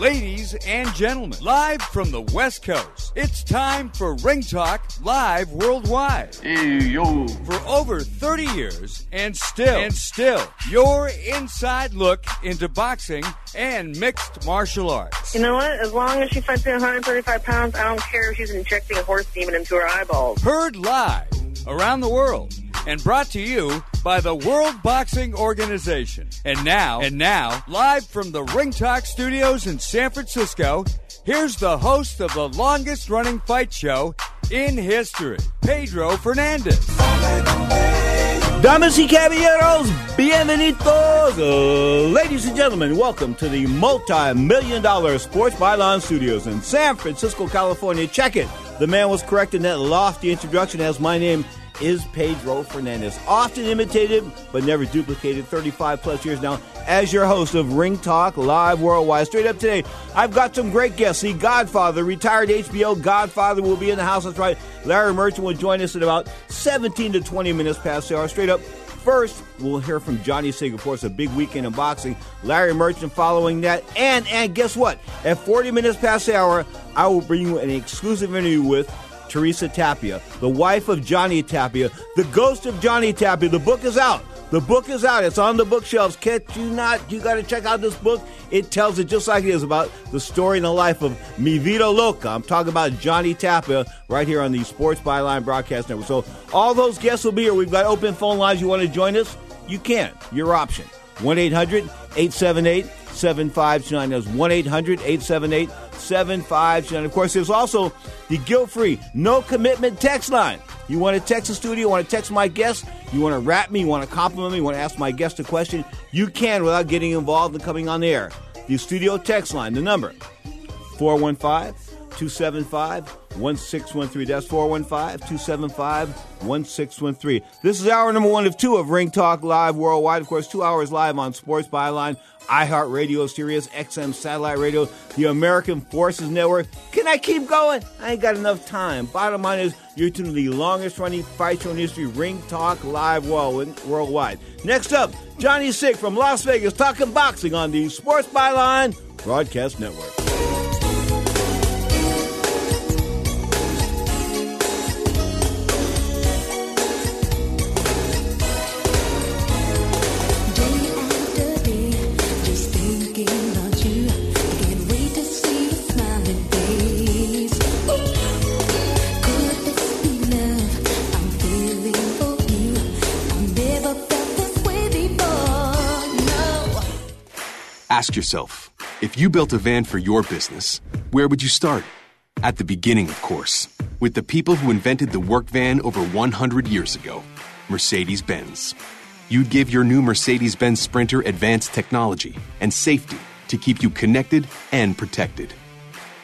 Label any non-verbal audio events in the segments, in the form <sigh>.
Ladies and gentlemen, live from the West Coast, it's time for Ring Talk Live Worldwide. Hey, yo. For over 30 years, and still, and still, your inside look into boxing and mixed martial arts. You know what? As long as she fights at 135 pounds, I don't care if she's injecting a horse demon into her eyeballs. Heard live around the world and brought to you by the World Boxing Organization. And now, and now, live from the Ring Talk Studios in San Francisco, here's the host of the longest running fight show in history, Pedro Fernandez. Damas y caballeros, bienvenidos. Ladies and gentlemen, welcome to the multi million dollar Sports Byline Studios in San Francisco, California. Check it. The man was correct in that lofty introduction as my name is Pedro Fernandez. Often imitated, but never duplicated. 35 plus years now as your host of Ring Talk Live Worldwide. Straight up today, I've got some great guests. The Godfather, retired HBO Godfather, will be in the house. That's right. Larry Merchant will join us in about 17 to 20 minutes past the hour. Straight up. First, we'll hear from Johnny Sig. Of course, a big weekend in boxing. Larry Merchant following that. And, and guess what? At 40 minutes past the hour, I will bring you an exclusive interview with Teresa Tapia, the wife of Johnny Tapia, the ghost of Johnny Tapia. The book is out. The book is out. It's on the bookshelves. Can't you not? You got to check out this book. It tells it just like it is about the story and the life of Mi Vida Loca. I'm talking about Johnny Tapia right here on the Sports Byline Broadcast Network. So all those guests will be here. We've got open phone lines. You want to join us? You can. Your option. 1 800 878 7529. That's 1 800 878 7529. Of course, there's also the guilt free, no commitment text line. You want to text the studio, you want to text my guest, you want to rap me, you want to compliment me, you want to ask my guest a question, you can without getting involved and coming on the air. The studio text line, the number 415 275 1613. That's 415 275 1613. This is hour number one of two of Ring Talk Live Worldwide. Of course, two hours live on Sports Byline, iHeartRadio, Sirius XM Satellite Radio, the American Forces Network. Can I keep going? I ain't got enough time. Bottom line is, you're tuning to the longest running fight show in history, Ring Talk Live Worldwide. Next up, Johnny Sig from Las Vegas talking boxing on the Sports Byline Broadcast Network. Yourself if you built a van for your business, where would you start? At the beginning, of course, with the people who invented the work van over 100 years ago Mercedes Benz. You'd give your new Mercedes Benz Sprinter advanced technology and safety to keep you connected and protected.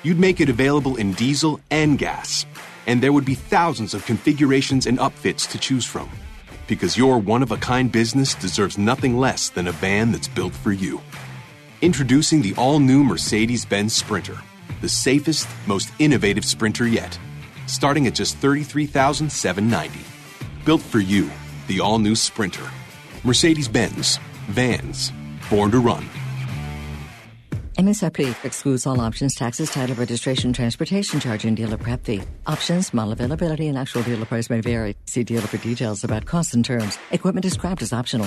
You'd make it available in diesel and gas, and there would be thousands of configurations and upfits to choose from. Because your one of a kind business deserves nothing less than a van that's built for you. Introducing the all new Mercedes Benz Sprinter, the safest, most innovative sprinter yet. Starting at just 33,790. Built for you, the all new Sprinter. Mercedes Benz. Vans. Born to run. MSRP excludes all options, taxes, title, registration, transportation charge, and dealer prep fee. Options, model availability, and actual dealer price may vary. See dealer for details about costs and terms. Equipment described as optional.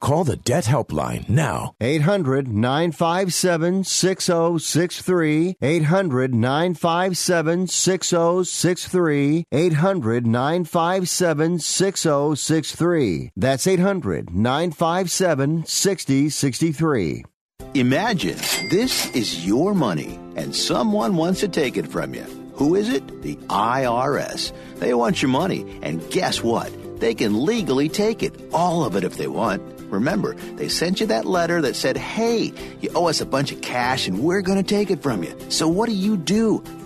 Call the Debt Helpline now. 800 957 6063. 800 957 6063. 800 957 6063. That's 800 957 6063. Imagine this is your money and someone wants to take it from you. Who is it? The IRS. They want your money, and guess what? They can legally take it, all of it if they want. Remember, they sent you that letter that said, hey, you owe us a bunch of cash and we're going to take it from you. So what do you do?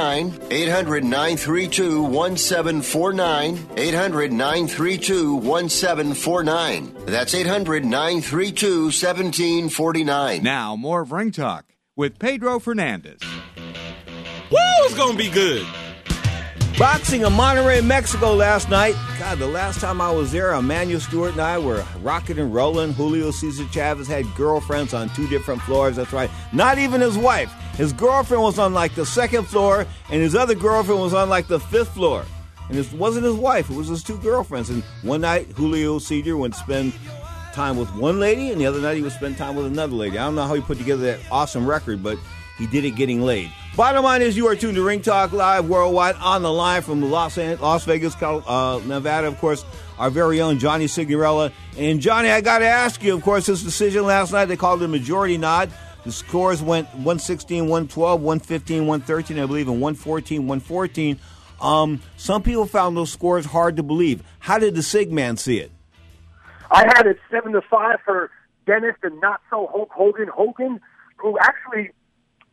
800 932 1749. 800 932 1749. That's 800 932 1749. Now, more of Ring Talk with Pedro Fernandez. Woo, it's going to be good. Boxing in Monterrey, Mexico last night. God, the last time I was there, Emanuel Steward and I were rocking and rolling. Julio Cesar Chavez had girlfriends on two different floors. That's right. Not even his wife. His girlfriend was on like the second floor, and his other girlfriend was on like the fifth floor. And it wasn't his wife, it was his two girlfriends. And one night, Julio Cesar to spend time with one lady, and the other night he would spend time with another lady. I don't know how he put together that awesome record, but he did it getting laid. Bottom line is, you are tuned to Ring Talk Live worldwide on the line from Las, Las Vegas, uh, Nevada, of course, our very own Johnny Signorella. And Johnny, I got to ask you, of course, this decision last night, they called it a majority nod. The scores went 116, 112, 115, 113, I believe, and 114, 114. Um, some people found those scores hard to believe. How did the Sig man see it? I had it 7 to 5 for Dennis and not so Hulk Hogan. Hogan, who actually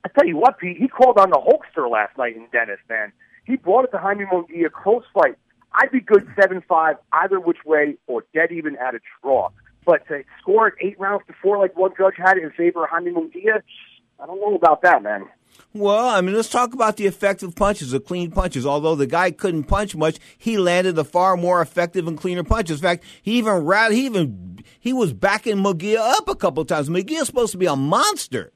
I tell you what, Pete, he called on the Hulkster last night in Dennis, man. He brought it to Jaime Munguia, close fight. I'd be good 7 5 either which way or dead even at a draw. But to score it eight rounds to four like one judge had it in favor of Jaime Munguia, I don't know about that, man. Well, I mean, let's talk about the effective punches, the clean punches. Although the guy couldn't punch much, he landed the far more effective and cleaner punches. In fact, he even rat, he even he was backing Munguia up a couple times. Munguia's supposed to be a monster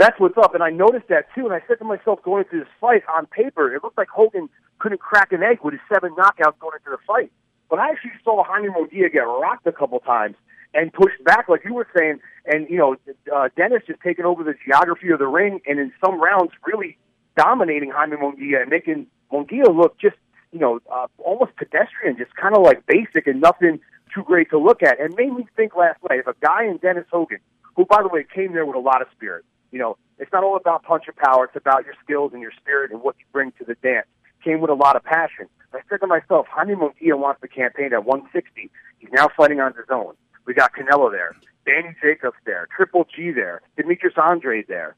that's what's up. And I noticed that too. And I said to myself, going into this fight on paper, it looked like Hogan couldn't crack an egg with his seven knockouts going into the fight. But I actually saw Jaime Munguia get rocked a couple times and pushed back, like you were saying. And you know, uh, Dennis just taking over the geography of the ring, and in some rounds, really dominating Jaime Munguia and making Munguia look just you know uh, almost pedestrian, just kind of like basic and nothing too great to look at. And made me think last night if a guy in Dennis Hogan, who by the way came there with a lot of spirit, you know, it's not all about punch and power. It's about your skills and your spirit and what you bring to the dance. Came with a lot of passion. I said to myself, Jaime Munguia wants the campaign at 160. He's now fighting on his own. We got Canelo there, Danny Jacobs there, Triple G there, Demetrius Andre there.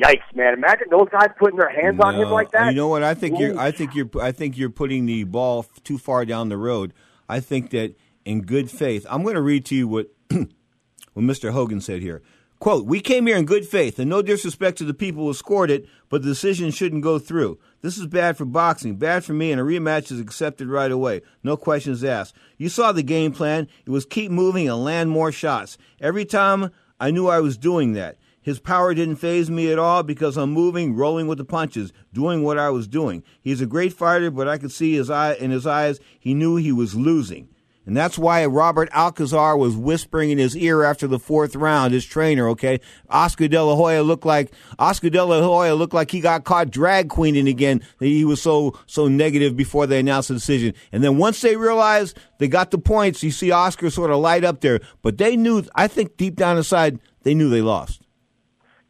Yikes, man! Imagine those guys putting their hands no. on him like that. You know what? I think Ooh. you're. I think you're. I think you're putting the ball too far down the road. I think that in good faith, I'm going to read to you what <clears throat> what Mr. Hogan said here. Quote, We came here in good faith, and no disrespect to the people who scored it, but the decision shouldn't go through. This is bad for boxing, bad for me, and a rematch is accepted right away. No questions asked. You saw the game plan. It was keep moving and land more shots. Every time I knew I was doing that. His power didn't phase me at all because I'm moving, rolling with the punches, doing what I was doing. He's a great fighter, but I could see his eye in his eyes he knew he was losing. And that's why Robert Alcazar was whispering in his ear after the fourth round, his trainer, okay? Oscar De La Hoya looked like, Oscar De La Hoya looked like he got caught drag queening again. He was so, so negative before they announced the decision. And then once they realized they got the points, you see Oscar sort of light up there. But they knew, I think deep down inside, they knew they lost.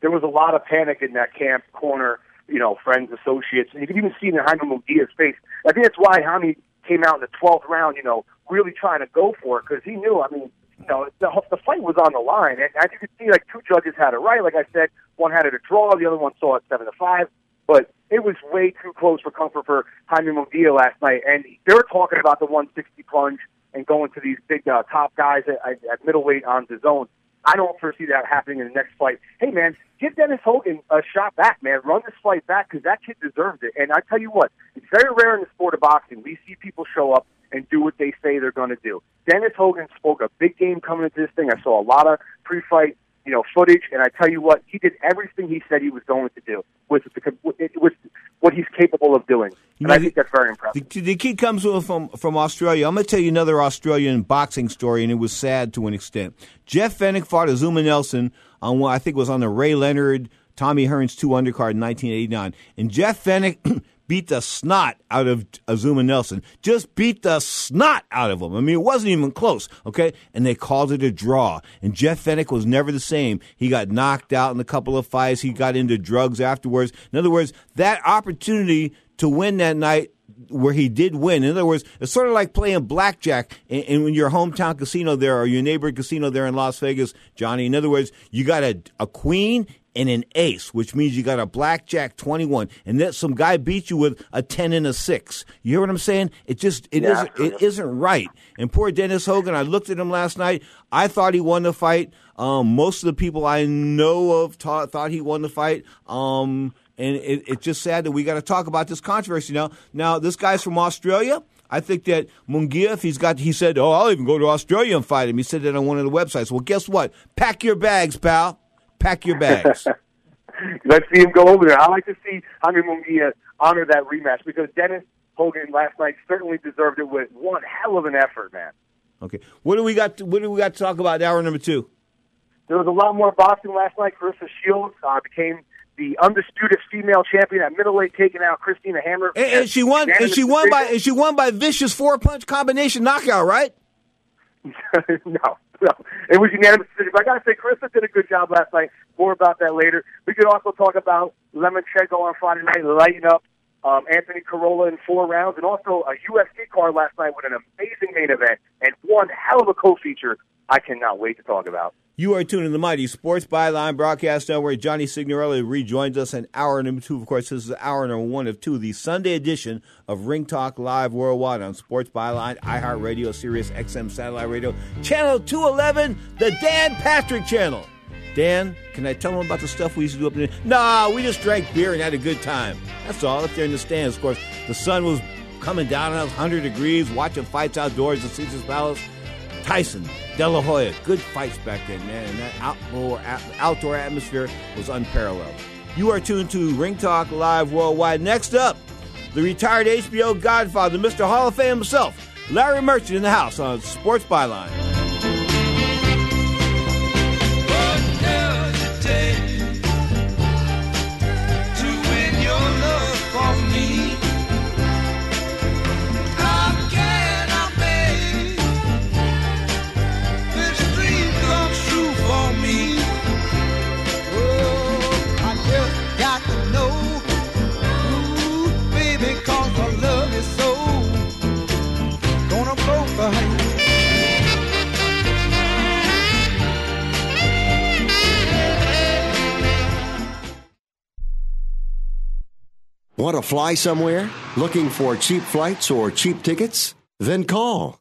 There was a lot of panic in that camp corner, you know, friends, associates. And you could even see in Jaime Munguia's face. I think that's why Jaime came out in the 12th round, you know, really trying to go for it because he knew. I mean, you know, the the fight was on the line, and as you could see, like two judges had it right. Like I said, one had it a draw, the other one saw it seven to five. But it was way too close for comfort for Jaime Munguia last night, and they were talking about the 160 plunge and going to these big uh, top guys at, at middleweight on the zone. I don't foresee that happening in the next fight. Hey, man, give Dennis Hogan a shot back, man. Run this fight back because that kid deserves it. And I tell you what, it's very rare in the sport of boxing. We see people show up and do what they say they're going to do. Dennis Hogan spoke a big game coming into this thing. I saw a lot of pre-fight, you know, footage, and I tell you what, he did everything he said he was going to do with the, with what he's capable of doing. And I think that's very impressive. The, the kid comes from from Australia. I'm going to tell you another Australian boxing story, and it was sad to an extent. Jeff Fenech fought Azuma Nelson on what I think was on the Ray Leonard Tommy Hearns two undercard in 1989, and Jeff Fenech <clears throat> beat the snot out of Azuma Nelson. Just beat the snot out of him. I mean, it wasn't even close, okay? And they called it a draw. And Jeff Fenech was never the same. He got knocked out in a couple of fights. He got into drugs afterwards. In other words, that opportunity to win that night where he did win. In other words, it's sort of like playing blackjack in, in your hometown casino there or your neighborhood casino there in Las Vegas, Johnny. In other words, you got a, a queen and an ace, which means you got a blackjack 21, and then some guy beat you with a 10 and a 6. You hear what I'm saying? It just, it yeah, isn't, it isn't right. And poor Dennis Hogan, I looked at him last night. I thought he won the fight. Um, most of the people I know of thought, thought he won the fight. Um, and it, it's just sad that we got to talk about this controversy now. Now, this guy's from Australia. I think that Munguia, if he's got, he said, "Oh, I'll even go to Australia and fight him." He said that on one of the websites. Well, guess what? Pack your bags, pal. Pack your bags. <laughs> Let's see him go over there. I like to see Jaime Munguia honor that rematch because Dennis Hogan last night certainly deserved it with one hell of an effort, man. Okay, what do we got? To, what do we got to talk about? Hour number two. There was a lot more boxing last night. Claressa Shields uh, became the undisputed female champion at middleweight, taking out Christina Hammer. And, and she won. And she won by. And she won by vicious four punch combination knockout, right? <laughs> no, no, it was unanimous decision. But I got to say, Claressa did a good job last night. More about that later. We could also talk about Lomachenko on Friday night, lighting up um, Anthony Crolla in four rounds, and also a UFC card last night with an amazing main event and one hell of a co-feature. I cannot wait to talk about. You are tuning to the Mighty Sports Byline Broadcast Network. Where Johnny Signorelli rejoins us in hour number two. Of course, this is hour number one of two, the Sunday edition of Ring Talk Live Worldwide on Sports Byline, iHeartRadio, Sirius XM Satellite Radio, Channel 211, the Dan Patrick Channel. Dan, can I tell them about the stuff we used to do up there? Nah, we just drank beer and had a good time. That's all up there in the stands. Of course, the sun was coming down at 100 degrees, watching fights outdoors at Caesar's Palace. Tyson, De La Hoya, good fights back then, man, and that outdoor, outdoor atmosphere was unparalleled. You are tuned to Ring Talk Live Worldwide. Next up, the retired HBO Godfather, Mr. Hall of Fame himself, Larry Merchant in the house on Sports Byline. To fly somewhere? Looking for cheap flights or cheap tickets? Then call.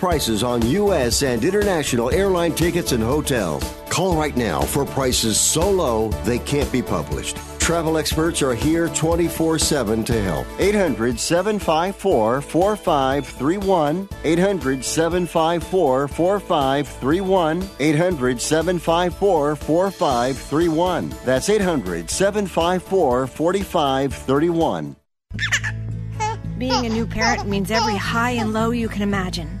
prices on U.S. and international airline tickets and hotels. Call right now for prices so low they can't be published. Travel experts are here 24 7 to help. 800 754 4531. 800 754 4531. 800 754 4531. That's 800 754 4531. <laughs> Being a new parent means every high and low you can imagine.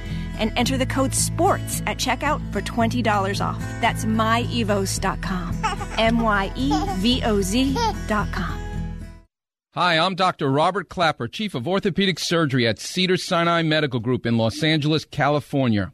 and enter the code SPORTS at checkout for $20 off. That's myevoz.com. <laughs> M Y E V O Z.com. Hi, I'm Dr. Robert Klapper, Chief of Orthopedic Surgery at Cedar Sinai Medical Group in Los Angeles, California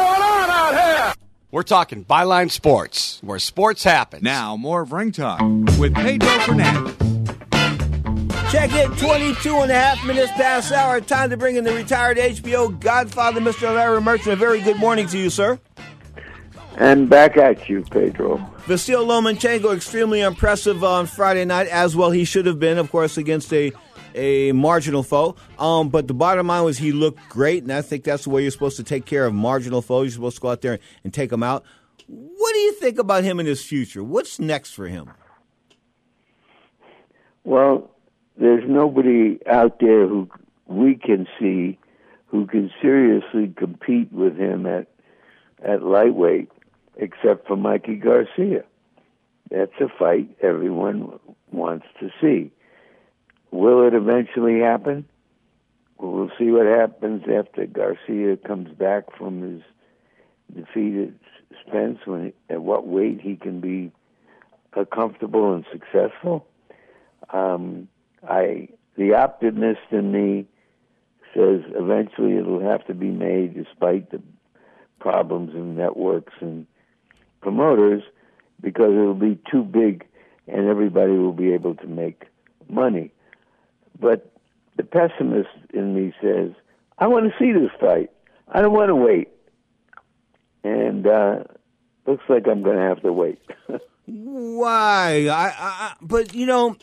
out here? We're talking Byline Sports, where sports happen. Now, more of Ring Talk with Pedro Fernandez. Check it, 22 and a half minutes past hour. Time to bring in the retired HBO Godfather, Mr. Larry Merchant. A very good morning to you, sir. And back at you, Pedro. Vasil Lomachenko, extremely impressive on Friday night, as well he should have been, of course, against a a marginal foe. Um, but the bottom line was he looked great, and I think that's the way you're supposed to take care of marginal foes. You're supposed to go out there and take them out. What do you think about him in his future? What's next for him? Well, there's nobody out there who we can see who can seriously compete with him at at lightweight, except for Mikey Garcia. That's a fight everyone wants to see. Will it eventually happen? We'll see what happens after Garcia comes back from his defeat at Spence. When at what weight he can be uh, comfortable and successful. Um, I the optimist in me says eventually it'll have to be made, despite the problems in networks and promoters, because it'll be too big, and everybody will be able to make money. But the pessimist in me says, I want to see this fight. I don't want to wait. And uh, looks like I'm going to have to wait. <laughs> Why? I, I, but you know,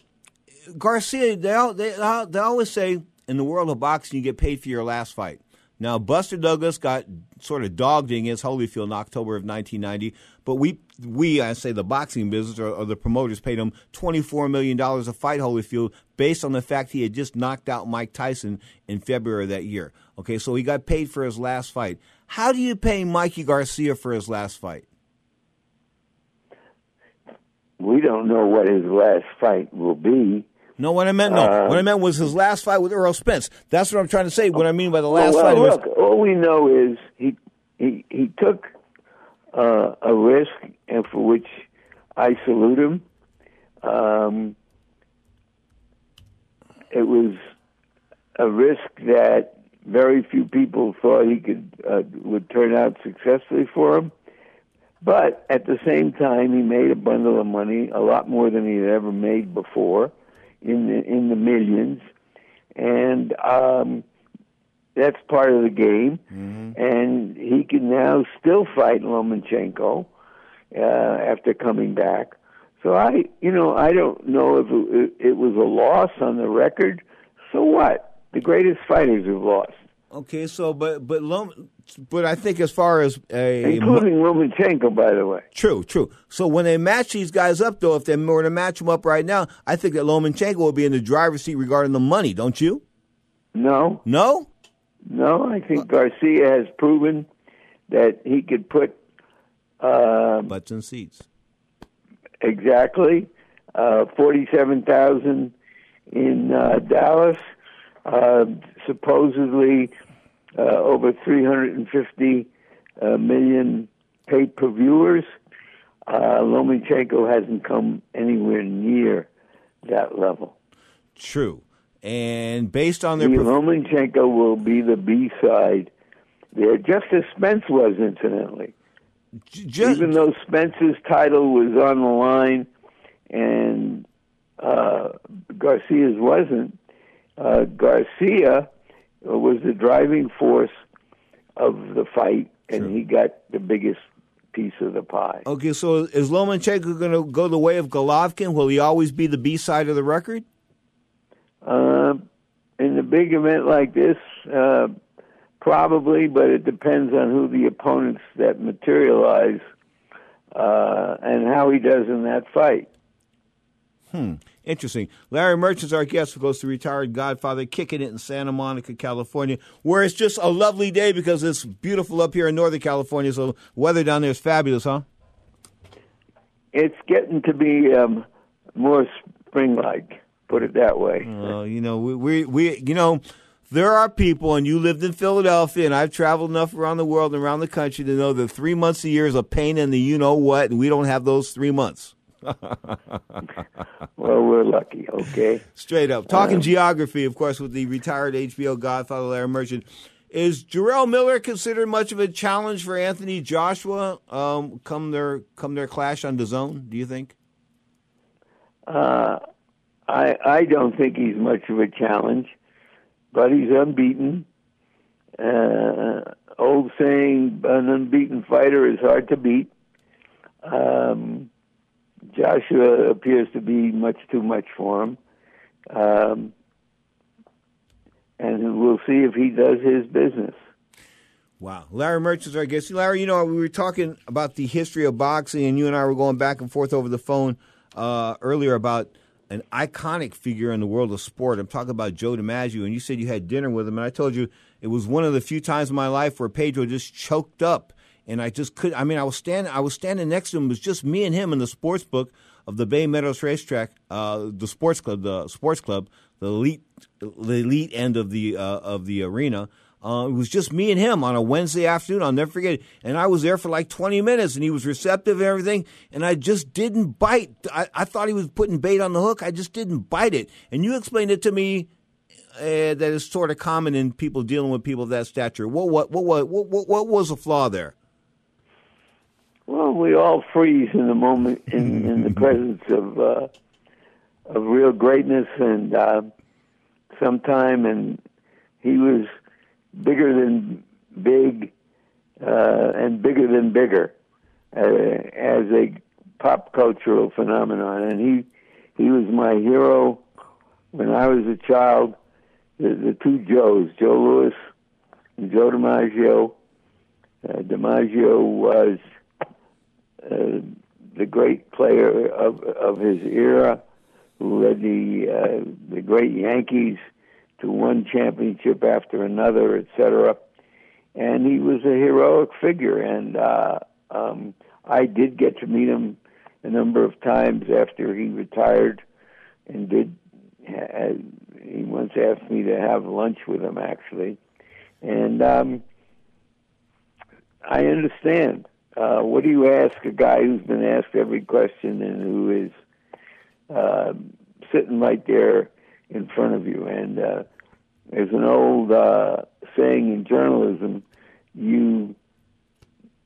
Garcia, they, they they always say in the world of boxing, you get paid for your last fight. Now, Buster Douglas got sort of dogged against Holyfield in October of 1990, but we, we I say the boxing business or, or the promoters paid him $24 million to fight Holyfield based on the fact he had just knocked out Mike Tyson in February of that year. Okay, so he got paid for his last fight. How do you pay Mikey Garcia for his last fight? We don't know what his last fight will be. No, what I meant no. Uh, what I meant was his last fight with Errol Spence. That's what I'm trying to say. What I mean by the last well, fight well, was look, all we know is he he he took uh, a risk, and for which I salute him. Um, it was a risk that very few people thought he could uh, would turn out successfully for him. But at the same time, he made a bundle of money, a lot more than he had ever made before, in the in the millions, and um, that's part of the game. Mm-hmm. And he can now still fight Lomachenko uh, after coming back. So I, you know, I don't know if it, it was a loss on the record. So what? The greatest fighters have lost. Okay, so but but Lom, but I think as far as a including Lomachenko, by the way. True, true. So when they match these guys up, though, if they were to match them up right now, I think that Lomachenko will be in the driver's seat regarding the money. Don't you? No, No. No. I think Garcia has proven that he could put uh, Butts and seats. exactly uh, forty-seven thousand in uh, Dallas. Uh, supposedly uh, over 350 uh, million paid per viewers. Uh, Lomachenko hasn't come anywhere near that level. True. And based on their The Lomachenko will be the B side there, just as Spence was, incidentally. Even though Spence's title was on the line and uh, Garcia's wasn't, uh, Garcia was the driving force of the fight, and he got the biggest piece of the pie. Okay, so is Lomachenko going to go the way of Golovkin? Will he always be the B side of the record? Uh, in a big event like this, uh, probably, but it depends on who the opponents that materialize uh, and how he does in that fight. Hmm. Interesting. Larry Merchant's our guest, who goes to retired Godfather, kicking it in Santa Monica, California, where it's just a lovely day because it's beautiful up here in Northern California. So weather down there is fabulous, huh? It's getting to be um, more spring-like. Put it that way. Well, you know, we, we, we, you know, there are people, and you lived in Philadelphia, and I've traveled enough around the world and around the country to know that three months a year is a pain in the you know what, and we don't have those three months. <laughs> well, we're lucky, okay? Straight up. Talking Um, geography, of course, with the retired HBO Godfather Larry Merchant. Is Jarrell Miller considered much of a challenge for Anthony Joshua um, come their come their clash on the zone? Do you think? Uh, I I don't think he's much of a challenge, but he's unbeaten. Uh, old saying, an unbeaten fighter is hard to beat. Um, Joshua appears to be much too much for him. Um, and we'll see if he does his business. Wow. Larry Merchant's our guest. Larry, you know, we were talking about the history of boxing, and you and I were going back and forth over the phone uh, earlier about an iconic figure in the world of sport. I'm talking about Joe DiMaggio, and you said you had dinner with him, and I told you it was one of the few times in my life where Pedro just choked up, and I just could. I mean, I was standing, I was standing next to him. It was just me and him in the sports book of the Bay Meadows Racetrack, uh, the sports club, the sports club, the elite, the elite end of the uh, of the arena. Uh, it was just me and him on a Wednesday afternoon. I'll never forget it. And I was there for like 20 minutes, and he was receptive and everything. And I just didn't bite. I, I thought he was putting bait on the hook. I just didn't bite it. And you explained it to me uh, that is sort of common in people dealing with people of that stature. What what what what what, what, was the flaw there? Well, we all freeze in the moment in, in the <laughs> presence of uh, of real greatness, and uh, sometime, and he was bigger than big, uh, and bigger than bigger, uh, as a pop cultural phenomenon, and he he was my hero when I was a child. The, the two Joes, Joe Louis and Joe DiMaggio. Uh, DiMaggio was uh, the great player of of his era, who led the uh, the great Yankees to one championship after another, etc. And he was a heroic figure, and uh, um, I did get to meet him a number of times after he retired, and did. Uh, he once asked me to have lunch with him, actually, and um, I understand. uh, what do you ask a guy who's been asked every question and who is uh, sitting right there in front of you? And uh, there's an old uh, saying in journalism: you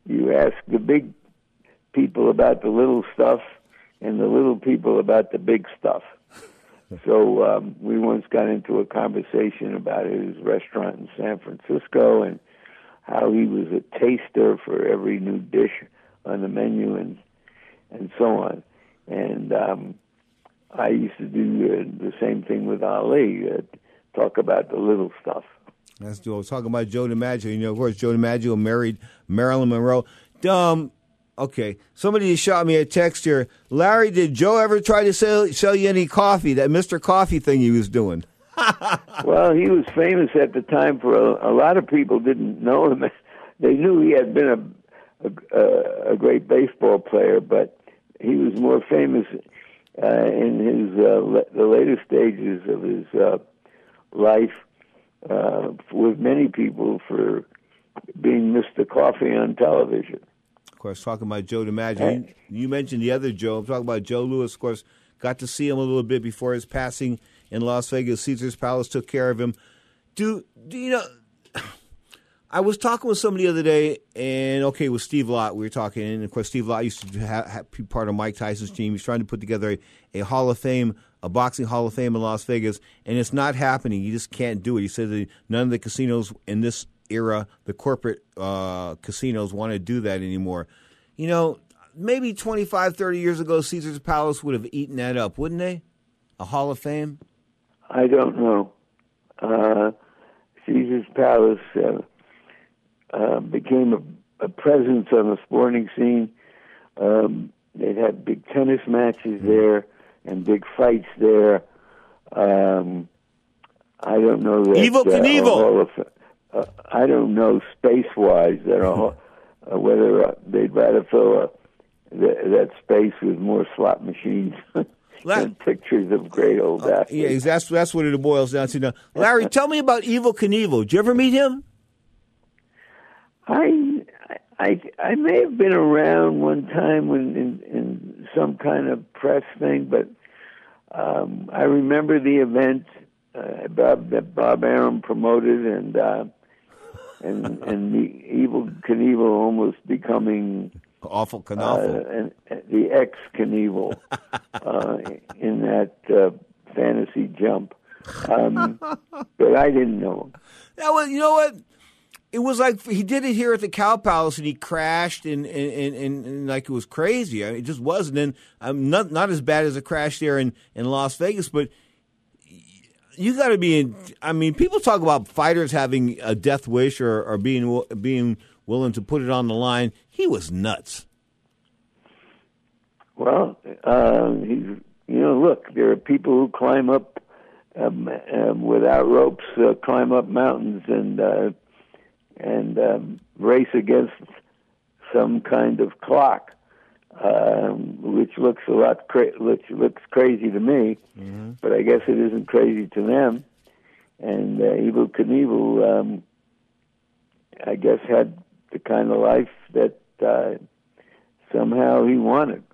you ask the big people about the little stuff, and the little people about the big stuff. <laughs> So um, we once got into a conversation about his restaurant in San Francisco and how he was a taster for every new dish on the menu and and so on. And um, I used to do uh, the same thing with Ali, uh, talk about the little stuff. That's Joe. I was talking about Joe DiMaggio. You know, of course, Joe DiMaggio married Marilyn Monroe. Um, okay, somebody just shot me a text here. Larry, did Joe ever try to sell, sell you any coffee? That Mr. Coffee thing he was doing. <laughs> well, he was famous at the time for a, a lot of people didn't know him. <laughs> They knew he had been a a, a great baseball player, but he was more famous uh, in his uh, le- the later stages of his uh, life uh, with many people for being Mr. Coffee on television. Of course, talking about Joe DiMaggio. You, you mentioned the other Joe. I'm talking about Joe Louis. Of course, got to see him a little bit before his passing in Las Vegas. Caesar's Palace took care of him. Do do you know? I was talking with somebody the other day, and okay, with Steve Lott, we were talking, and of course, Steve Lott used to be part of Mike Tyson's team. He's trying to put together a, a Hall of Fame, a boxing Hall of Fame in Las Vegas, and it's not happening. You just can't do it. He said that none of the casinos in this era, the corporate uh, casinos, want to do that anymore. You know, maybe 25, 30 years ago, Caesar's Palace would have eaten that up, wouldn't they? A Hall of Fame? I don't know. Uh, Caesar's Palace uh, uh, became a, a, presence on the sporting scene. Um, they'd have big tennis matches there and big fights there. Um, I don't know that. Knievel. Uh, uh, I don't know space wise that <laughs> all, uh, whether uh, they'd rather fill a, th- that space with more slot machines. <laughs> and pictures of great old athletes. Uh, yeah, that's that's what it boils down to. Now, Larry, tell me about Evel Knievel. Did you ever meet him? I I I may have been around one time when in, in some kind of press thing, but um, I remember the event uh, Bob, that Bob Arum promoted, and uh, and <laughs> and the evil Knievel almost becoming awful Knievel, uh, and, and the ex Knievel <laughs> uh, in that uh, fantasy jump. Um, <laughs> but I didn't know. Yeah, well, you know what? It was like he did it here at the Cow Palace, and he crashed, and and, and, and like it was crazy. I mean, it just wasn't. And um, not not as bad as a crash there in, in Las Vegas, but you got to be in. I mean, people talk about fighters having a death wish or, or being being willing to put it on the line. He was nuts. Well, uh, he's you know, look, there are people who climb up um, um, without ropes, uh, climb up mountains, and uh, and um, race against some kind of clock, um, which looks a lot cra- which looks crazy to me, mm-hmm. but I guess it isn't crazy to them. And uh, Evel Knievel, um, I guess, had the kind of life that uh, somehow he wanted.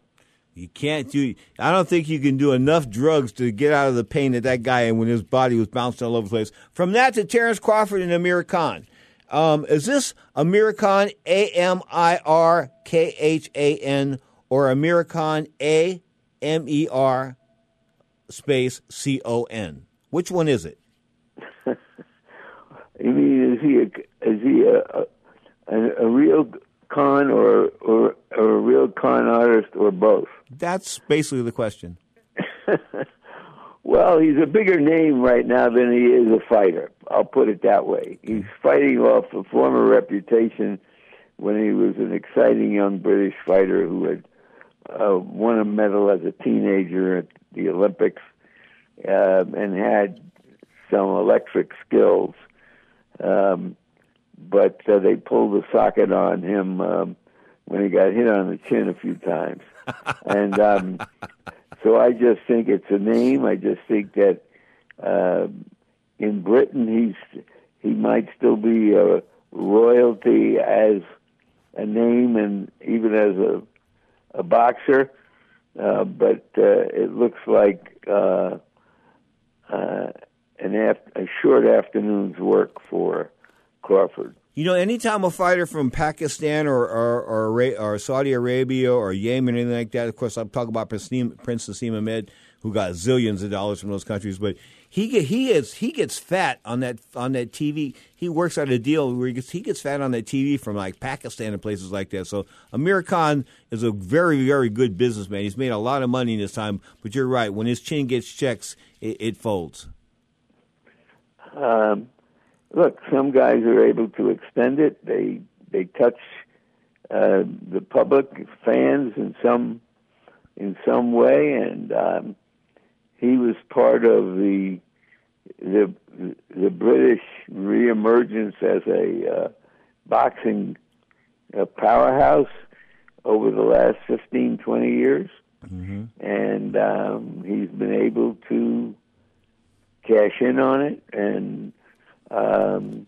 You can't do. I don't think you can do enough drugs to get out of the pain that that guy in when his body was bouncing all over the place. From that to Terrence Crawford and Amir Khan. Um, is this Amir Khan, A M I R K H A N, or Amir Khan, A M E R space C O N? Which one is it? <laughs> you mean is he a, is he a, a, a real con or, or or a real con artist or both? That's basically the question. <laughs> Well, he's a bigger name right now than he is a fighter. I'll put it that way. He's fighting off a former reputation when he was an exciting young British fighter who had uh, won a medal as a teenager at the Olympics uh, and had some electric skills. Um, but uh, they pulled the socket on him um, when he got hit on the chin a few times. <laughs> and um, so I just think it's a name. I just think that uh, in Britain he's he might still be a royalty as a name and even as a a boxer, uh, but uh, it looks like uh, uh, an af- a short afternoon's work for Crawford. You know, anytime a fighter from Pakistan or or, or, or Saudi Arabia or Yemen or anything like that, of course, I'm talking about Prince Naseem Hamed, who got zillions of dollars from those countries, but he get, he gets he gets fat on that on that TV. He works out a deal where he gets he gets fat on that TV from like Pakistan and places like that. So Amir Khan is a very very good businessman. He's made a lot of money in his time. But you're right. When his chin gets checks, it, it folds. Um, look, some guys are able to extend it. They they touch uh, the public fans in some in some way, and um, he was part of the the the British reemergence as a uh, boxing uh, powerhouse over the last 15, 20 years, mm-hmm. and um, he's been able to cash in on it, and um,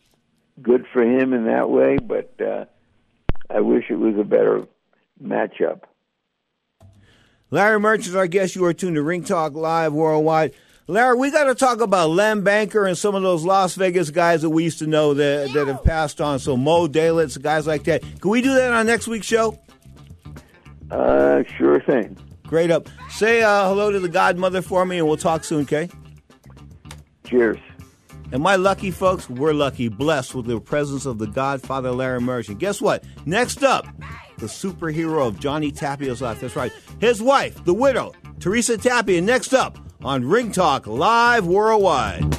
good for him in that way. But uh, I wish it was a better matchup. Larry Merchant, our guest. You are tuned to Ring Talk Live Worldwide. Larry, we got to talk about Lem Banker and some of those Las Vegas guys that we used to know that that have passed on. So Moe Dalitz, guys like that. Can we do that on next week's show? Uh, sure thing. Great up. Say uh, hello to the Godmother for me, and we'll talk soon. Okay. Cheers. And my lucky folks, we're lucky, blessed with the presence of the Godfather Larry Merchant. Guess what? Next up, the superhero of Johnny Tapia's life. That's right. His wife, the widow, Teresa Tapia. Next up on Ring Talk Live Worldwide.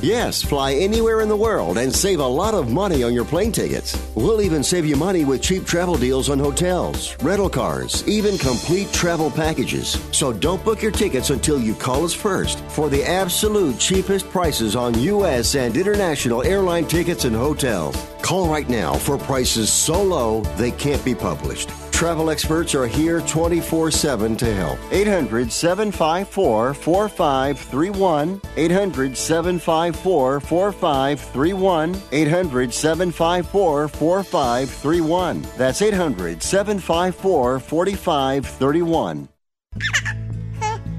Yes, fly anywhere in the world and save a lot of money on your plane tickets. We'll even save you money with cheap travel deals on hotels, rental cars, even complete travel packages. So don't book your tickets until you call us first for the absolute cheapest prices on U.S. and international airline tickets and hotels. Call right now for prices so low they can't be published. Travel experts are here 24 7 to help. 800 754 4531. 800 754 4531. 800 754 4531. That's 800 754 4531.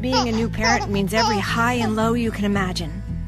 Being a new parent means every high and low you can imagine.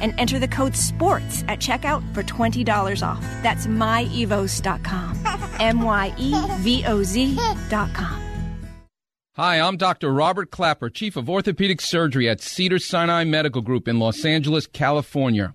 and enter the code SPORTS at checkout for $20 off. That's myevoz.com. <laughs> M Y E V O Z.com. Hi, I'm Dr. Robert Klapper, Chief of Orthopedic Surgery at Cedar Sinai Medical Group in Los Angeles, California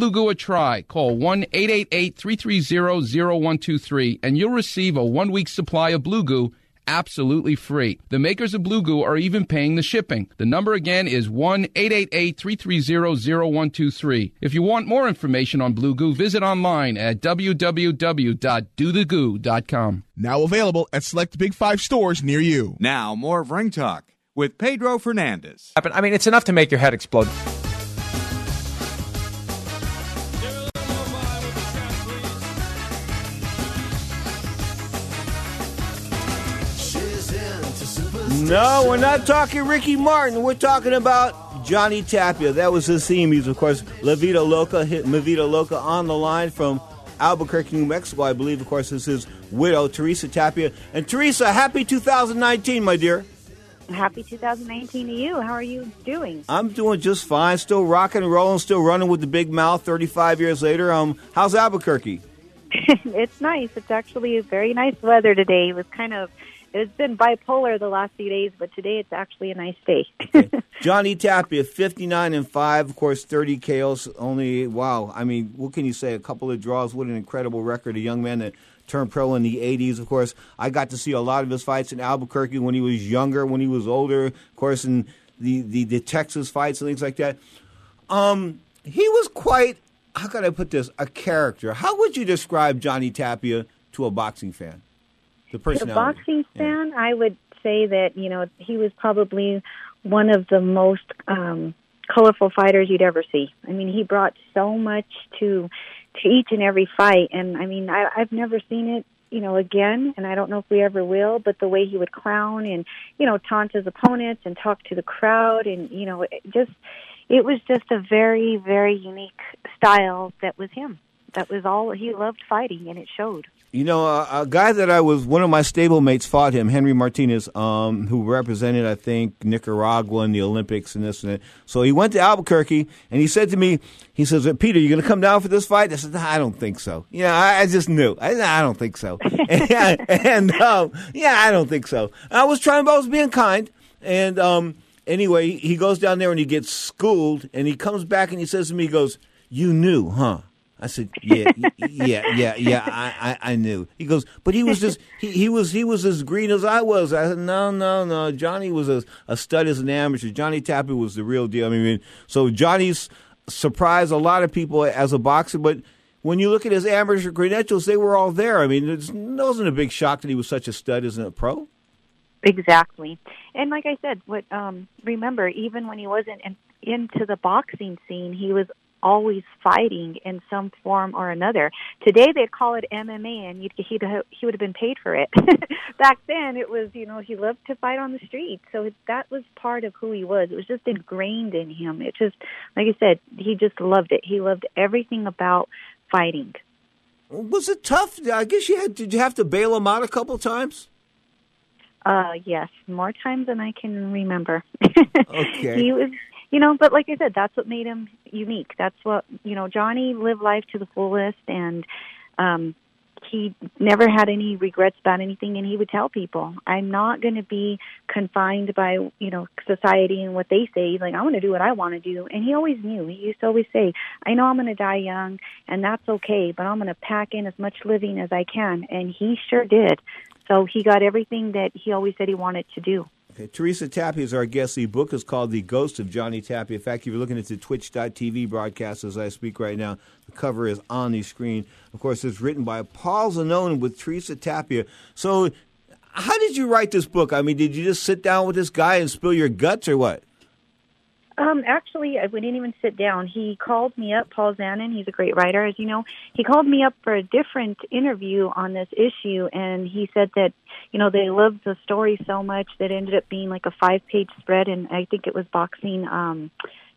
Blue Goo a try. Call 1 888 330 0123 and you'll receive a one week supply of Blue Goo absolutely free. The makers of Blue Goo are even paying the shipping. The number again is 1 888 330 0123. If you want more information on Blue Goo, visit online at www.dothegoo.com. Now available at select Big Five stores near you. Now, more of Ring Talk with Pedro Fernandez. I mean, it's enough to make your head explode. No, we're not talking Ricky Martin. We're talking about Johnny Tapia. That was his theme music, of course. La Vida Loca hit La Vida Loca on the line from Albuquerque, New Mexico. I believe, of course, this is his widow, Teresa Tapia. And Teresa, happy 2019, my dear. Happy 2019 to you. How are you doing? I'm doing just fine. Still rocking and rolling. Still running with the big mouth. 35 years later. Um, how's Albuquerque? <laughs> it's nice. It's actually very nice weather today. It was kind of it's been bipolar the last few days, but today it's actually a nice day. <laughs> Johnny Tapia, 59 and 5, of course, 30 KOs. Only, wow. I mean, what can you say? A couple of draws. What an incredible record. A young man that turned pro in the 80s. Of course, I got to see a lot of his fights in Albuquerque when he was younger, when he was older, of course, in the, the, the Texas fights and things like that. Um, he was quite, how can I put this, a character. How would you describe Johnny Tapia to a boxing fan? The personality. The boxing fan, yeah. I would say that you know he was probably one of the most um, colorful fighters you'd ever see. I mean, he brought so much to to each and every fight, and I mean, I, I've never seen it you know, again, and I don't know if we ever will, but the way he would clown and, you know, taunt his opponents and talk to the crowd and, you know, it just, it was just a very, very unique style that was him. That was all, he loved fighting and it showed. You know, a, a, guy that I was one of my stablemates fought him, Henry Martinez, um, who represented, I think, Nicaragua in the Olympics and this and that. So he went to Albuquerque and he said to me, he says, "Peter, you going to come down for this fight?" I said, "I don't think so." Yeah, I, I just knew. I, I don't think so. <laughs> and, and um, yeah, I don't think so. I was trying, but I was being kind. And um, anyway, he goes down there and he gets schooled, and he comes back and he says to me, he goes, "You knew, huh?" I said, yeah, yeah, yeah, yeah. I, I, I knew. He goes, but he was just he, he was he was as green as I was. I said, no, no, no. Johnny was a, a stud as an amateur. Johnny Tapia was the real deal. I mean, so Johnny's surprised a lot of people as a boxer, but when you look at his amateur credentials, they were all there. I mean, it wasn't a big shock that he was such a stud as a pro. Exactly, and like I said, what um, remember, even when he wasn't in, into the boxing scene, he was always fighting in some form or another. Today they'd call it MMA, and you'd, he'd he would have been paid for it. <laughs> Back then, it was you know he loved to fight on the street, so it, that was part of who he was. It was just ingrained in him. It just like I said, he just loved it. He loved everything about fighting. Was it tough? I guess you had. Did you have to bail him out a couple times? Uh, yes, more times than I can remember. <laughs> okay. he was you know, but like I said, that's what made him unique. That's what you know. Johnny lived life to the fullest, and um, he never had any regrets about anything. And he would tell people, "I'm not going to be confined by you know society and what they say. Like I want to do what I want to do." And he always knew. He used to always say, "I know I'm going to die young, and that's okay, but I'm going to pack in as much living as I can." And he sure did. So he got everything that he always said he wanted to do. Teresa Tapia is our guest. The book is called The Ghost of Johnny Tapia. In fact, if you're looking at the twitch.tv broadcast as I speak right now, the cover is on the screen. Of course, it's written by Paul Zanon with Teresa Tapia. So, how did you write this book? I mean, did you just sit down with this guy and spill your guts or what? Um, actually, we didn't even sit down. He called me up, Paul Zanon. He's a great writer, as you know. He called me up for a different interview on this issue, and he said that you know they loved the story so much that it ended up being like a five-page spread, and I think it was boxing. um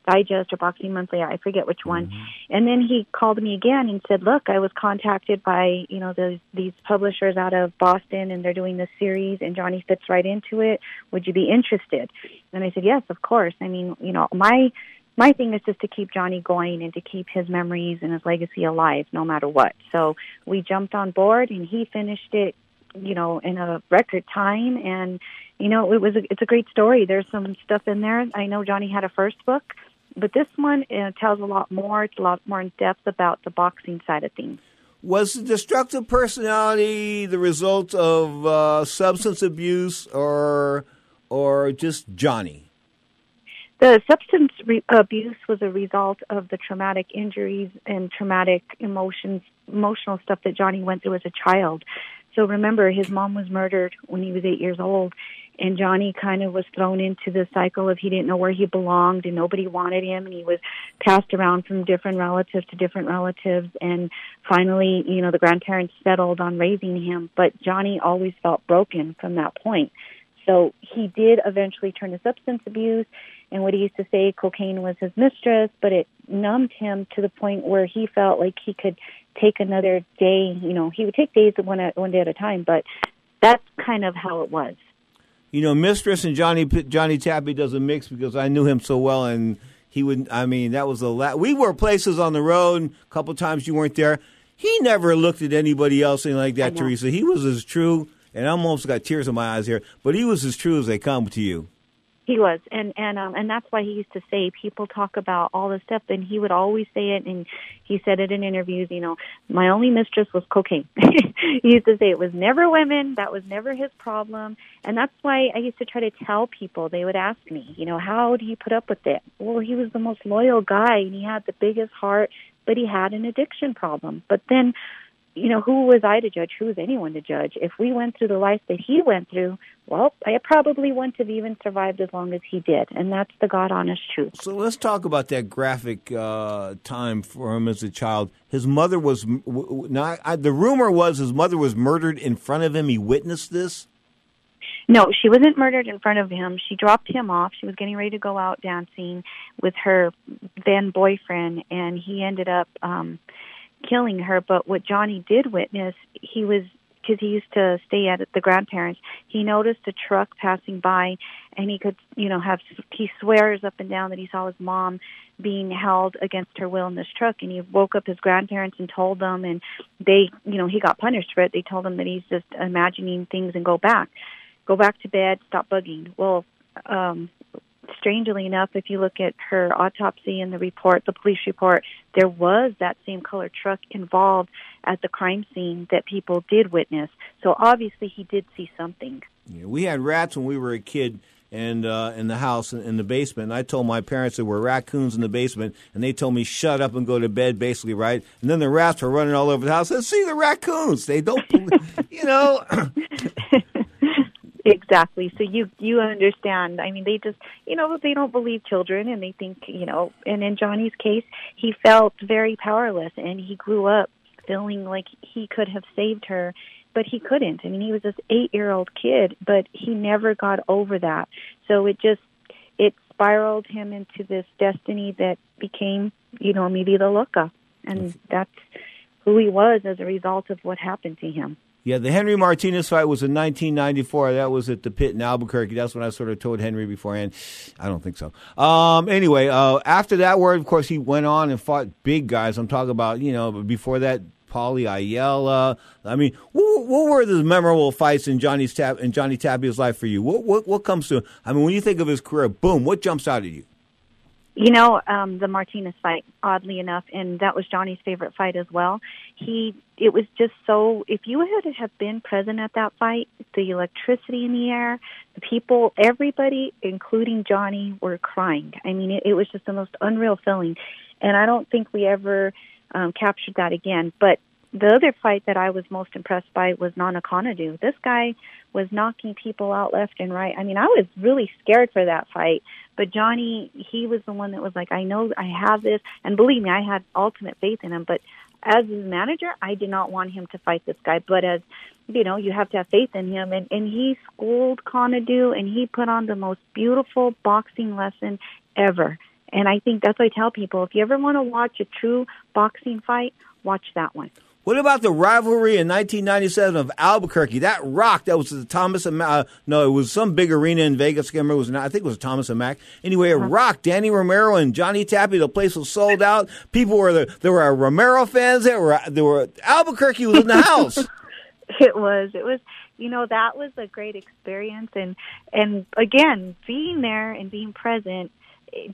Digest or Boxing Monthly, I forget which one. Mm-hmm. And then he called me again and said, "Look, I was contacted by you know those these publishers out of Boston, and they're doing this series, and Johnny fits right into it. Would you be interested?" And I said, "Yes, of course. I mean, you know, my my thing is just to keep Johnny going and to keep his memories and his legacy alive, no matter what. So we jumped on board, and he finished it, you know, in a record time, and." You know, it was a, it's a great story. There's some stuff in there. I know Johnny had a first book, but this one uh, tells a lot more. It's a lot more in depth about the boxing side of things. Was the destructive personality the result of uh, substance abuse or or just Johnny? The substance re- abuse was a result of the traumatic injuries and traumatic emotions, emotional stuff that Johnny went through as a child. So remember, his mom was murdered when he was eight years old, and Johnny kind of was thrown into the cycle of he didn't know where he belonged and nobody wanted him, and he was passed around from different relatives to different relatives, and finally, you know, the grandparents settled on raising him, but Johnny always felt broken from that point. So he did eventually turn to substance abuse and what he used to say cocaine was his mistress, but it numbed him to the point where he felt like he could take another day. You know, he would take days one at, one day at a time, but that's kind of how it was. You know, mistress and Johnny Johnny Tapia does a mix because I knew him so well, and he would. I mean, that was a lot. We were places on the road. A couple times you weren't there. He never looked at anybody else anything like that, Teresa. He was as true, and I almost got tears in my eyes here. But he was as true as they come to you. He was, and and um, and that's why he used to say people talk about all this stuff, and he would always say it, and he said it in interviews. You know, my only mistress was cocaine. <laughs> he used to say it was never women. That was never his problem, and that's why I used to try to tell people. They would ask me, you know, how do you put up with it? Well, he was the most loyal guy, and he had the biggest heart, but he had an addiction problem. But then you know, who was I to judge? Who was anyone to judge? If we went through the life that he went through, well, I probably wouldn't have even survived as long as he did, and that's the God honest truth. So let's talk about that graphic uh, time for him as a child. His mother was not. I, the rumor was his mother was murdered in front of him. He witnessed this. No, she wasn't murdered in front of him. She dropped him off. She was getting ready to go out dancing with her then boyfriend, and he ended up. um killing her. But what Johnny did witness, he was because he used to stay at the grandparents. He noticed a truck passing by, and he could, you know, have he swears up and down that he saw his mom being held against her will in this truck. And he woke up his grandparents and told them, and they, you know, he got punished for it. They told him that he's just imagining things and go back, go back to bed, stop bugging. Well, um, strangely enough, if you look at her autopsy and the report, the police report, there was that same color truck involved at the crime scene that people did witness. So obviously, he did see something. Yeah, we had rats when we were a kid. And uh, in the house, in the basement, and I told my parents there were raccoons in the basement, and they told me shut up and go to bed, basically, right? And then the rats were running all over the house. Said, see the raccoons? They don't, <laughs> you know. <laughs> Exactly. So you you understand. I mean, they just you know they don't believe children, and they think you know. And in Johnny's case, he felt very powerless, and he grew up feeling like he could have saved her, but he couldn't. I mean, he was this eight year old kid, but he never got over that. So it just it spiraled him into this destiny that became you know maybe the lookup, and that's who he was as a result of what happened to him. Yeah, the Henry Martinez fight was in 1994. That was at the pit in Albuquerque. That's when I sort of told Henry beforehand. I don't think so. Um, anyway, uh, after that word, of course, he went on and fought big guys. I'm talking about, you know, before that, Paulie Ayala. I mean, what, what, were the memorable fights in Johnny's Tab in Johnny Tapia's life for you? What, what what comes to? I mean, when you think of his career, boom, what jumps out at you? You know, um, the Martinez fight, oddly enough, and that was Johnny's favorite fight as well. He, it was just so, if you had have been present at that fight, the electricity in the air, the people, everybody, including Johnny, were crying. I mean, it, it was just the most unreal feeling. And I don't think we ever um, captured that again. But the other fight that I was most impressed by was Nana Konadu. This guy was knocking people out left and right. I mean, I was really scared for that fight but Johnny, he was the one that was like, I know I have this. And believe me, I had ultimate faith in him. But as his manager, I did not want him to fight this guy. But as, you know, you have to have faith in him. And, and he schooled Konadu and he put on the most beautiful boxing lesson ever. And I think that's what I tell people. If you ever want to watch a true boxing fight, watch that one. What about the rivalry in 1997 of Albuquerque? That rock that was the Thomas and uh, no, it was some big arena in Vegas. I remember. It was not, I think it was Thomas and Mack. Anyway, it uh-huh. rocked. Danny Romero and Johnny Tapia. The place was sold out. People were there. There were Romero fans. There were there were Albuquerque was in the house. <laughs> it was. It was. You know that was a great experience, and and again being there and being present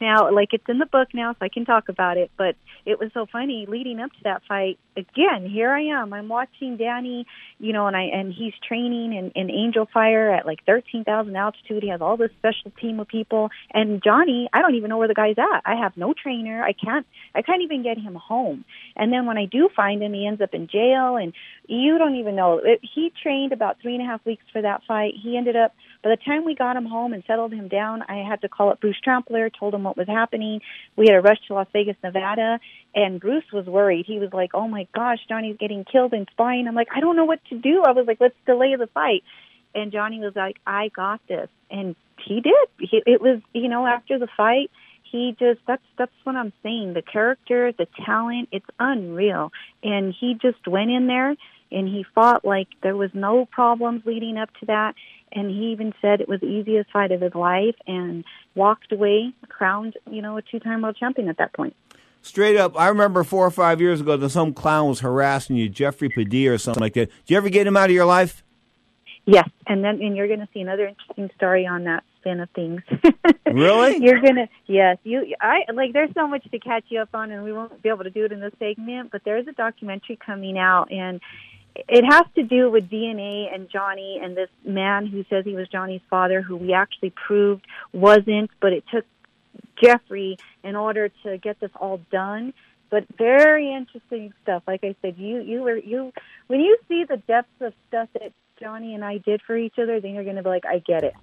now, like it's in the book now, so I can talk about it. But it was so funny leading up to that fight. Again, here I am. I'm watching Danny, you know, and I and he's training in, in Angel Fire at like 13,000 altitude. He has all this special team of people. And Johnny, I don't even know where the guy's at. I have no trainer. I can't. I can't even get him home. And then when I do find him, he ends up in jail. And you don't even know. It, he trained about three and a half weeks for that fight. He ended up by the time we got him home and settled him down, I had to call up Bruce Trampler, told him what was happening. We had to rush to Las Vegas, Nevada, and Bruce was worried. He was like, "Oh my gosh, Johnny's getting killed in spying." I'm like, "I don't know what to do." I was like, "Let's delay the fight." And Johnny was like, "I got this," and he did. He, it was, you know, after the fight, he just that's that's what I'm saying. The character, the talent, it's unreal. And he just went in there and he fought like there was no problems leading up to that and he even said it was the easiest fight of his life and walked away crowned, you know, a two-time world champion at that point. Straight up, I remember four or five years ago that some clown was harassing you, Jeffrey Padilla or something like that. Did you ever get him out of your life? Yes, and then and you're going to see another interesting story on that spin of things. <laughs> really? You're gonna yes, you I like there's so much to catch you up on and we won't be able to do it in this segment, but there's a documentary coming out and it has to do with DNA and Johnny and this man who says he was Johnny's father, who we actually proved wasn't, but it took Jeffrey in order to get this all done. But very interesting stuff. Like I said, you you were you when you see the depths of stuff that Johnny and I did for each other, then you're going to be like, I get it.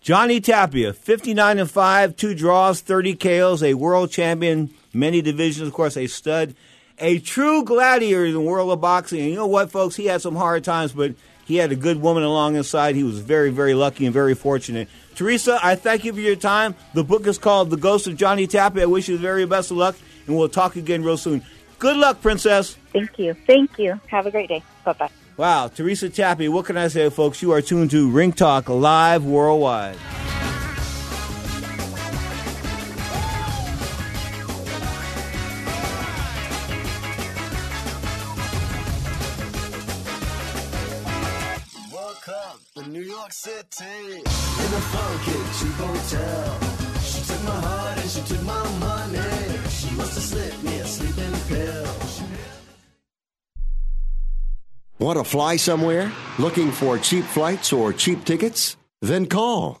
Johnny Tapia, 59 and 5, two draws, 30 KOs, a world champion, many divisions, of course, a stud a true gladiator in the world of boxing. And you know what, folks? He had some hard times, but he had a good woman along his side. He was very, very lucky and very fortunate. Teresa, I thank you for your time. The book is called The Ghost of Johnny Tapia. I wish you the very best of luck, and we'll talk again real soon. Good luck, Princess. Thank you. Thank you. Have a great day. Bye bye. Wow, Teresa Tapia, what can I say, folks? You are tuned to Ring Talk Live Worldwide. City in a funky cheap hotel. She took my heart and she took my money. She must have slipped me a sleeping pill. Want to fly somewhere? Looking for cheap flights or cheap tickets? Then call.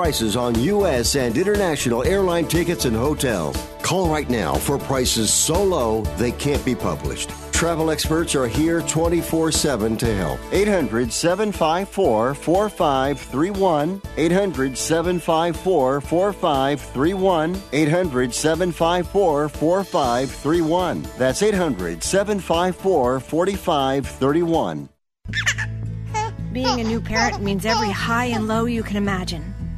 prices on U.S. and international airline tickets and hotels. Call right now for prices so low they can't be published. Travel experts are here 24 7 to help. 800 754 4531. 800 754 4531. 800 754 4531. That's 800 754 4531. Being a new parent means every high and low you can imagine.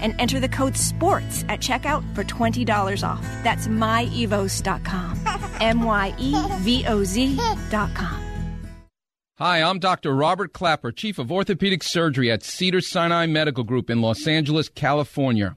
and enter the code SPORTS at checkout for $20 off. That's myevoz.com. <laughs> M Y E V O Z.com. Hi, I'm Dr. Robert Klapper, Chief of Orthopedic Surgery at Cedar Sinai Medical Group in Los Angeles, California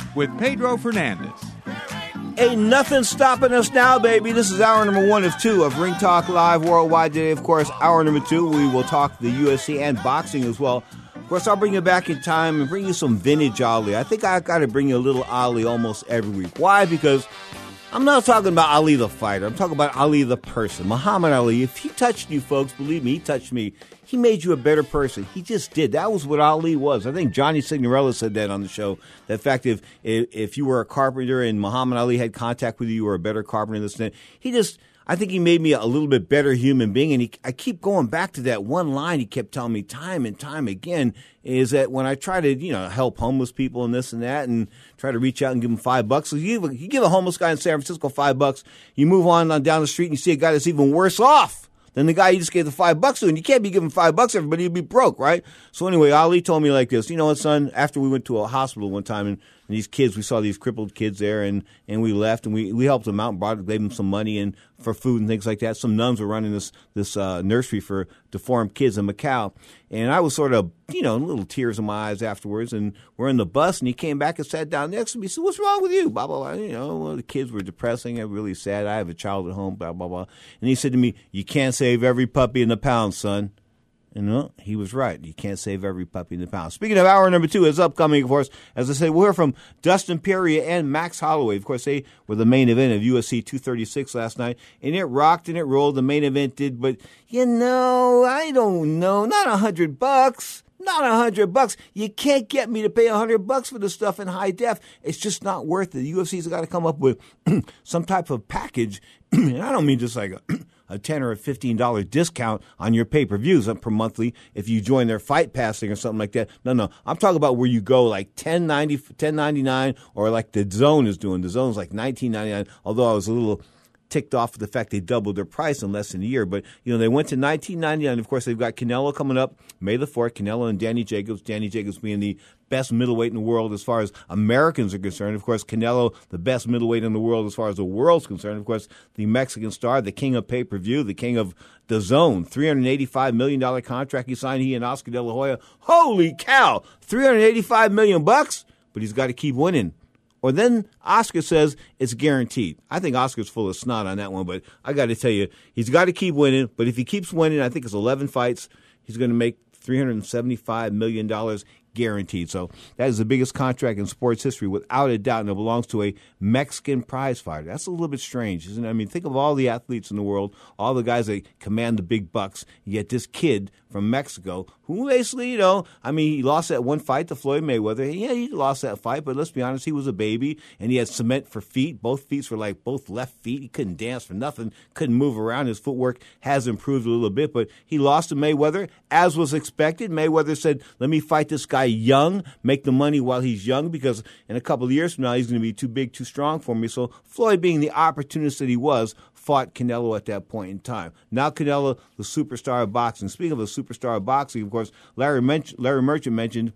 with Pedro Fernandez. Ain't nothing stopping us now, baby. This is hour number one of two of Ring Talk Live Worldwide today. Of course, hour number two, we will talk the UFC and boxing as well. Of course, I'll bring you back in time and bring you some vintage Ali. I think I got to bring you a little Ali almost every week. Why? Because I'm not talking about Ali the fighter. I'm talking about Ali the person. Muhammad Ali, if he touched you folks, believe me, he touched me. He made you a better person. He just did. That was what Ali was. I think Johnny Signorella said that on the show. The fact, if if, you were a carpenter and Muhammad Ali had contact with you, you were a better carpenter. This. He just, I think he made me a little bit better human being. And he, I keep going back to that one line he kept telling me time and time again is that when I try to, you know, help homeless people and this and that and try to reach out and give them five bucks, so you, give a- you give a homeless guy in San Francisco five bucks, you move on, on down the street and you see a guy that's even worse off than the guy you just gave the five bucks to. And you can't be giving five bucks to everybody, you'd be broke, right? So anyway, Ali told me like this, you know what, son, after we went to a hospital one time and, and these kids, we saw these crippled kids there and, and we left and we, we helped them out and brought, gave them some money and for food and things like that. Some nuns were running this, this, uh, nursery for deformed kids in Macau. And I was sort of, you know, little tears in my eyes afterwards. And we're in the bus and he came back and sat down next to me. He said, what's wrong with you? Blah, blah, blah. You know, well, the kids were depressing and really sad. I have a child at home, blah, blah, blah. And he said to me, you can't save every puppy in the pound, son. And well, he was right. You can't save every puppy in the pound. Speaking of hour number two, is upcoming, of course. As I said, we'll hear from Dustin Poirier and Max Holloway. Of course, they were the main event of UFC 236 last night, and it rocked and it rolled. The main event did, but you know, I don't know. Not a hundred bucks. Not a hundred bucks. You can't get me to pay a hundred bucks for this stuff in high def. It's just not worth it. The UFC's got to come up with <clears throat> some type of package. <clears throat> and I don't mean just like a, <clears throat> a ten or a fifteen dollar discount on your pay per views uh, per monthly if you join their fight passing or something like that. No, no. I'm talking about where you go like 1090 1099 or like the zone is doing. The zone's like nineteen ninety nine. Although I was a little ticked off with the fact they doubled their price in less than a year. But you know, they went to 1999. Of course, they've got Canelo coming up May the 4th. Canelo and Danny Jacobs. Danny Jacobs being the best middleweight in the world as far as Americans are concerned. Of course, Canelo, the best middleweight in the world as far as the world's concerned. Of course, the Mexican star, the king of pay per view, the king of the zone. $385 million contract he signed, he and Oscar De La Hoya. Holy cow! 385 million bucks? But he's got to keep winning. Or then Oscar says it's guaranteed. I think Oscar's full of snot on that one, but I got to tell you, he's got to keep winning. But if he keeps winning, I think it's 11 fights. He's going to make $375 million guaranteed. So that is the biggest contract in sports history without a doubt, and it belongs to a Mexican prize fighter. That's a little bit strange, isn't it? I mean, think of all the athletes in the world, all the guys that command the big bucks, yet this kid from Mexico, who basically, you know, I mean, he lost that one fight to Floyd Mayweather. Yeah, he lost that fight, but let's be honest, he was a baby, and he had cement for feet. Both feet were like both left feet. He couldn't dance for nothing, couldn't move around. His footwork has improved a little bit, but he lost to Mayweather, as was expected. Mayweather said, let me fight this guy young, make the money while he's young, because in a couple of years from now, he's going to be too big, too strong for me. So Floyd, being the opportunist that he was, fought Canelo at that point in time. Now Canelo, the superstar of boxing. Speaking of the superstar of boxing, of course, Larry, men- Larry Merchant mentioned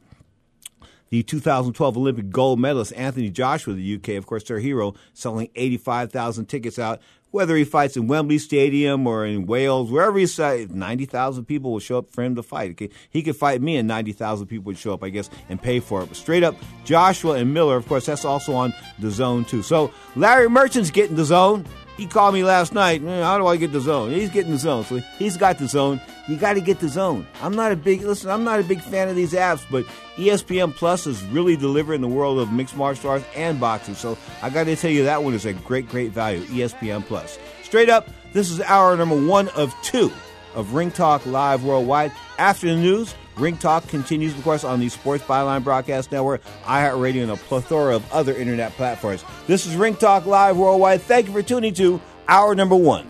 the 2012 Olympic gold medalist Anthony Joshua the UK, of course, their hero, selling 85,000 tickets out. Whether he fights in Wembley Stadium or in Wales, wherever he's, uh, 90,000 people will show up for him to fight. He could fight me and 90,000 people would show up, I guess, and pay for it. But straight up, Joshua and Miller, of course, that's also on the zone too. So Larry Merchant's getting the zone. He called me last night. "Eh, How do I get the zone? He's getting the zone. So he's got the zone. You got to get the zone. I'm not a big listen. I'm not a big fan of these apps, but ESPN Plus is really delivering the world of mixed martial arts and boxing. So I got to tell you that one is a great, great value. ESPN Plus. Straight up, this is hour number one of two of Ring Talk Live Worldwide. After the news, Ring Talk continues, of course, on the Sports Byline Broadcast Network, iHeartRadio, and a plethora of other internet platforms. This is Ring Talk Live Worldwide. Thank you for tuning to hour number one.